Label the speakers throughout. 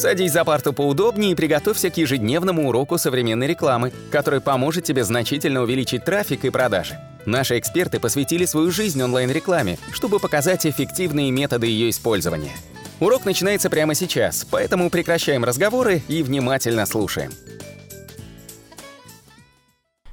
Speaker 1: Садись за парту поудобнее и приготовься к ежедневному уроку современной рекламы, который поможет тебе значительно увеличить трафик и продажи. Наши эксперты посвятили свою жизнь онлайн-рекламе, чтобы показать эффективные методы ее использования. Урок начинается прямо сейчас, поэтому прекращаем разговоры и внимательно слушаем.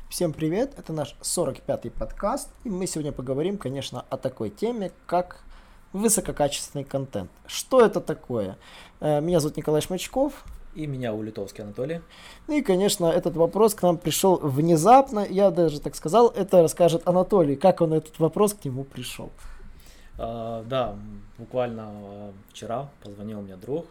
Speaker 2: Всем привет, это наш 45-й подкаст, и мы сегодня поговорим, конечно, о такой теме, как высококачественный контент. Что это такое? Э, меня зовут Николай Шмачков.
Speaker 3: И меня Улитовский Анатолий.
Speaker 2: Ну и, конечно, этот вопрос к нам пришел внезапно. Я даже так сказал, это расскажет Анатолий, как он этот вопрос к нему пришел.
Speaker 3: А, да, буквально э, вчера позвонил мне друг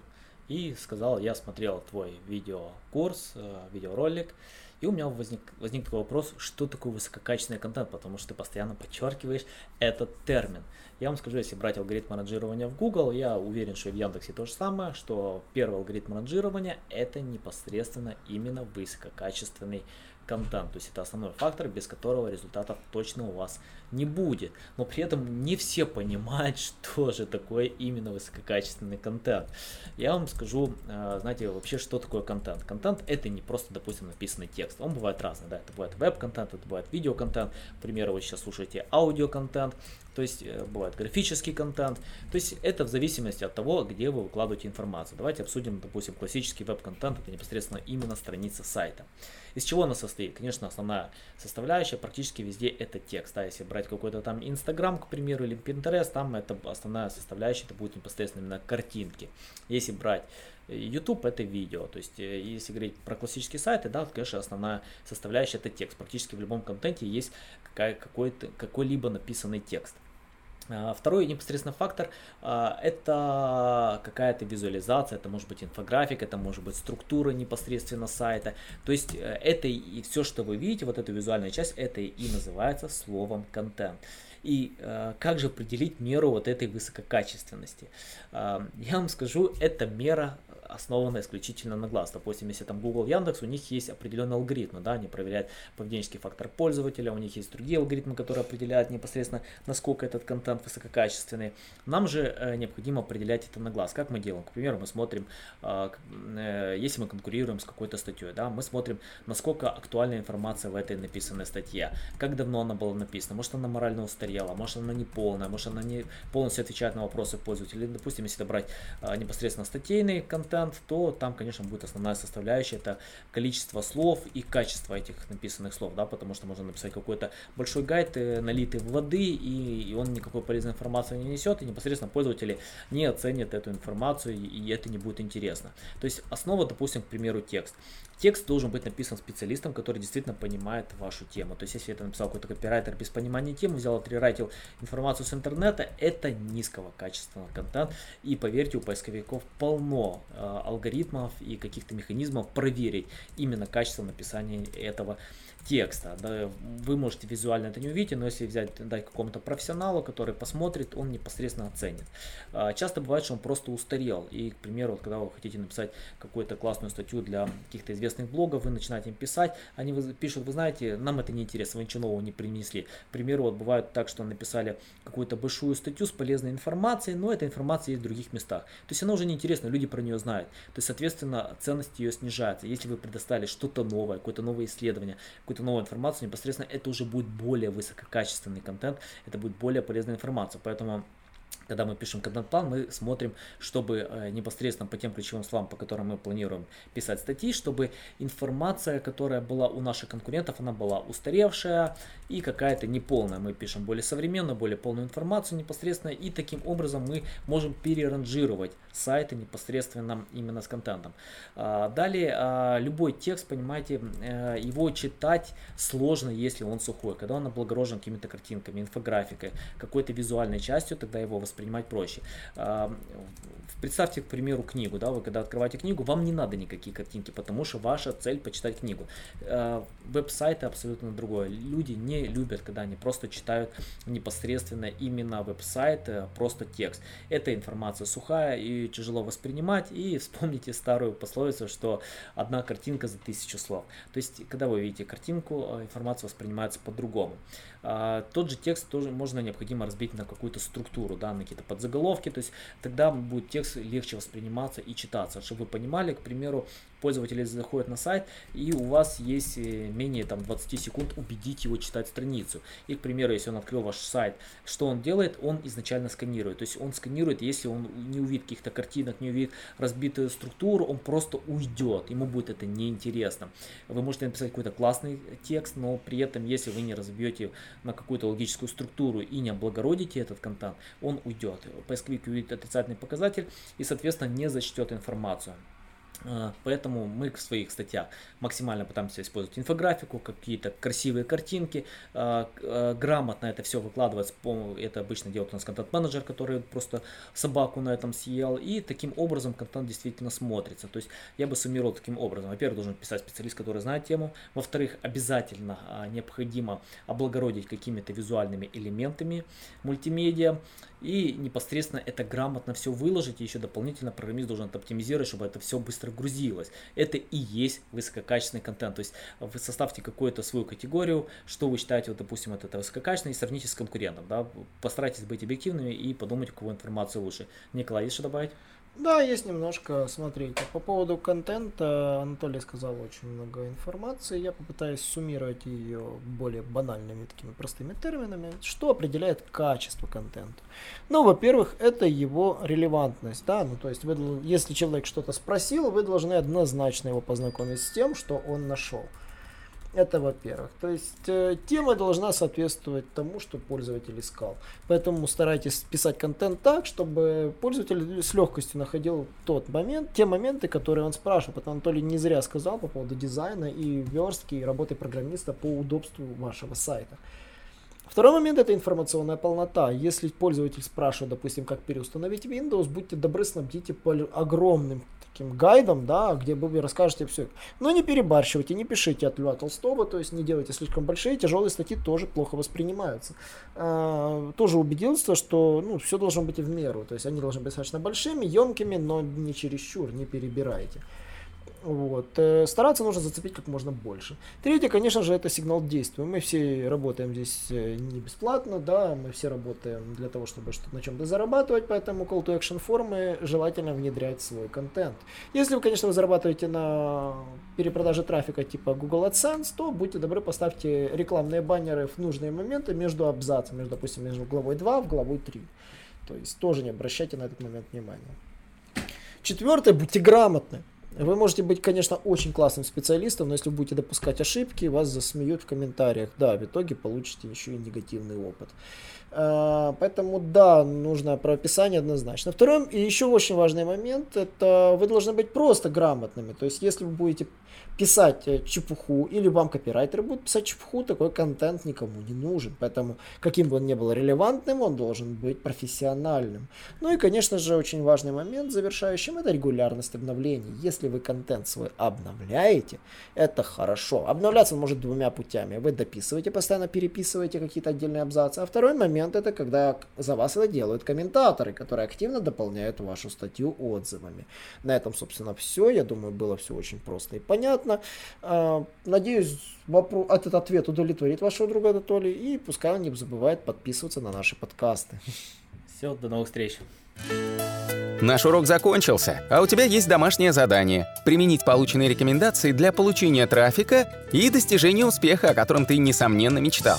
Speaker 3: и сказал, я смотрел твой видеокурс, э, видеоролик, и у меня возник, возник такой вопрос, что такое высококачественный контент, потому что ты постоянно подчеркиваешь этот термин. Я вам скажу, если брать алгоритм ранжирования в Google, я уверен, что и в Яндексе то же самое, что первый алгоритм ранжирования это непосредственно именно высококачественный контент. То есть это основной фактор, без которого результатов точно у вас не будет. Но при этом не все понимают, что же такое именно высококачественный контент. Я вам скажу, э, знаете, вообще, что такое контент. Контент это не просто, допустим, написанный текст. Он бывает разный, да, это бывает веб-контент, это бывает видеоконтент. К примеру, вы сейчас слушаете аудиоконтент, то есть э, бывает графический контент. То есть это в зависимости от того, где вы выкладываете информацию. Давайте обсудим, допустим, классический веб-контент, это непосредственно именно страница сайта. Из чего она состоит? Конечно, основная составляющая практически везде это текст. Да, если брать какой-то там Инстаграм, к примеру, или Pinterest, там это основная составляющая, это будет непосредственно именно картинки. Если брать YouTube это видео, то есть э, если говорить про классические сайты, да, конечно, основная составляющая это текст. Практически в любом контенте есть какой-либо написанный текст. А, второй непосредственно фактор а, это какая-то визуализация, это может быть инфографика, это может быть структура непосредственно сайта. То есть э, это и все, что вы видите, вот эту визуальную часть, это и называется словом контент. И э, как же определить меру вот этой высококачественности? Э, я вам скажу, эта мера основана исключительно на глаз. Допустим, если там Google, Яндекс, у них есть определенные алгоритмы, да, они проверяют поведенческий фактор пользователя, у них есть другие алгоритмы, которые определяют непосредственно, насколько этот контент высококачественный. Нам же э, необходимо определять это на глаз. Как мы делаем? К примеру, мы смотрим, э, э, если мы конкурируем с какой-то статьей, да, мы смотрим, насколько актуальна информация в этой написанной статье, как давно она была написана, может она морально устарела, может она не полная, может она не полностью отвечает на вопросы пользователей. Допустим, если брать непосредственно статейный контент, контент, то там, конечно, будет основная составляющая, это количество слов и качество этих написанных слов, да, потому что можно написать какой-то большой гайд, э, налитый в воды, и, и он никакой полезной информации не несет, и непосредственно пользователи не оценят эту информацию, и это не будет интересно. То есть основа, допустим, к примеру, текст. Текст должен быть написан специалистом, который действительно понимает вашу тему. То есть, если это написал какой-то копирайтер без понимания темы, взял, отрерайтил информацию с интернета, это низкого качественного контент. И поверьте, у поисковиков полно э, алгоритмов и каких-то механизмов проверить именно качество написания этого текста. Да, вы можете визуально это не увидеть, но если взять, дать какому-то профессионалу, который посмотрит, он непосредственно оценит. А, часто бывает, что он просто устарел. И, к примеру, вот, когда вы хотите написать какую-то классную статью для каких-то известных блогов, вы начинаете им писать, они пишут, вы знаете, нам это не интересно, вы ничего нового не принесли. К примеру, вот бывает так, что написали какую-то большую статью с полезной информацией, но эта информация есть в других местах. То есть она уже не интересна, люди про нее знают. То есть, соответственно, ценность ее снижается. Если вы предоставили что-то новое, какое-то новое исследование, какой какую-то новую информацию, непосредственно это уже будет более высококачественный контент, это будет более полезная информация. Поэтому когда мы пишем контент-план, мы смотрим, чтобы э, непосредственно по тем ключевым словам, по которым мы планируем писать статьи, чтобы информация, которая была у наших конкурентов, она была устаревшая и какая-то неполная. Мы пишем более современную, более полную информацию непосредственно, и таким образом мы можем переранжировать сайты непосредственно именно с контентом. А, далее, а, любой текст, понимаете, э, его читать сложно, если он сухой. Когда он облагорожен какими-то картинками, инфографикой, какой-то визуальной частью, тогда его воспринимать проще. Представьте, к примеру, книгу, да, вы когда открываете книгу, вам не надо никакие картинки, потому что ваша цель почитать книгу. А, веб-сайты абсолютно другое. Люди не любят, когда они просто читают непосредственно именно веб-сайт, э, просто текст. Эта информация сухая и тяжело воспринимать. И вспомните старую пословицу, что одна картинка за тысячу слов. То есть, когда вы видите картинку, э, информация воспринимается по-другому. А, тот же текст тоже можно необходимо разбить на какую-то структуру, да, на какие-то подзаголовки, то есть тогда будет текст легче восприниматься и читаться, чтобы вы понимали, к примеру, пользователи заходят на сайт, и у вас есть э, менее там, 20 секунд убедить его читать страницу. И, к примеру, если он открыл ваш сайт, что он делает? Он изначально сканирует. То есть он сканирует, если он не увидит каких-то картинок, не увидит разбитую структуру, он просто уйдет. Ему будет это неинтересно. Вы можете написать какой-то классный текст, но при этом, если вы не разбьете на какую-то логическую структуру и не облагородите этот контент, он уйдет. Поисковик увидит отрицательный показатель и, соответственно, не зачтет информацию. А, поэтому мы в своих статьях максимально пытаемся использовать инфографику, какие-то красивые картинки, а, а, грамотно это все выкладывать. Это обычно делает у нас контент-менеджер, который просто собаку на этом съел. И таким образом контент действительно смотрится. То есть я бы суммировал таким образом. Во-первых, должен писать специалист, который знает тему. Во-вторых, обязательно необходимо облагородить какими-то визуальными элементами мультимедиа и непосредственно это грамотно все выложить, и еще дополнительно программист должен это оптимизировать, чтобы это все быстро грузилось. Это и есть высококачественный контент, то есть вы составьте какую-то свою категорию, что вы считаете, вот, допустим, это, это высококачественно, и сравните с конкурентом, да, постарайтесь быть объективными и подумать, у кого информация лучше. Николай, есть что добавить?
Speaker 2: Да, есть немножко, смотрите. По поводу контента Анатолий сказал очень много информации. Я попытаюсь суммировать ее более банальными такими простыми терминами. Что определяет качество контента? Ну, во-первых, это его релевантность. Да? Ну, то есть, вы, если человек что-то спросил, вы должны однозначно его познакомить с тем, что он нашел. Это во-первых. То есть э, тема должна соответствовать тому, что пользователь искал. Поэтому старайтесь писать контент так, чтобы пользователь с легкостью находил тот момент, те моменты, которые он спрашивает. Потому Анатолий не зря сказал по поводу дизайна и верстки, и работы программиста по удобству вашего сайта. Второй момент это информационная полнота. Если пользователь спрашивает, допустим, как переустановить Windows, будьте добры, снабдите огромным таким гайдом, да, где вы расскажете все. Но не перебарщивайте, не пишите от Льва Толстого, то есть не делайте слишком большие, тяжелые статьи тоже плохо воспринимаются. А, тоже убедился, что ну, все должно быть в меру, то есть они должны быть достаточно большими, емкими, но не чересчур, не перебирайте. Вот. Э, стараться нужно зацепить как можно больше. Третье, конечно же, это сигнал действия. Мы все работаем здесь э, не бесплатно, да, мы все работаем для того, чтобы что-то на чем-то зарабатывать, поэтому call to action формы желательно внедрять свой контент. Если вы, конечно, вы зарабатываете на перепродаже трафика типа Google AdSense, то будьте добры, поставьте рекламные баннеры в нужные моменты между абзацами, между, допустим, между главой 2 в главой 3. То есть тоже не обращайте на этот момент внимания. Четвертое, будьте грамотны. Вы можете быть, конечно, очень классным специалистом, но если вы будете допускать ошибки, вас засмеют в комментариях. Да, в итоге получите еще и негативный опыт. А, поэтому да, нужно про описание однозначно. Второй и еще очень важный момент, это вы должны быть просто грамотными. То есть если вы будете писать э, чепуху, или вам копирайтер будет писать чепуху, такой контент никому не нужен. Поэтому, каким бы он ни был релевантным, он должен быть профессиональным. Ну и, конечно же, очень важный момент завершающим, это регулярность обновлений. Если вы контент свой обновляете, это хорошо. Обновляться он может двумя путями. Вы дописываете, постоянно переписываете какие-то отдельные абзацы. А второй момент, это когда за вас это делают комментаторы, которые активно дополняют вашу статью отзывами. На этом, собственно, все. Я думаю, было все очень просто и понятно понятно. А, надеюсь, вопрос, этот ответ удовлетворит вашего друга Анатолия. И пускай он не забывает подписываться на наши подкасты.
Speaker 3: Все, до новых встреч.
Speaker 1: Наш урок закончился, а у тебя есть домашнее задание – применить полученные рекомендации для получения трафика и достижения успеха, о котором ты, несомненно, мечтал.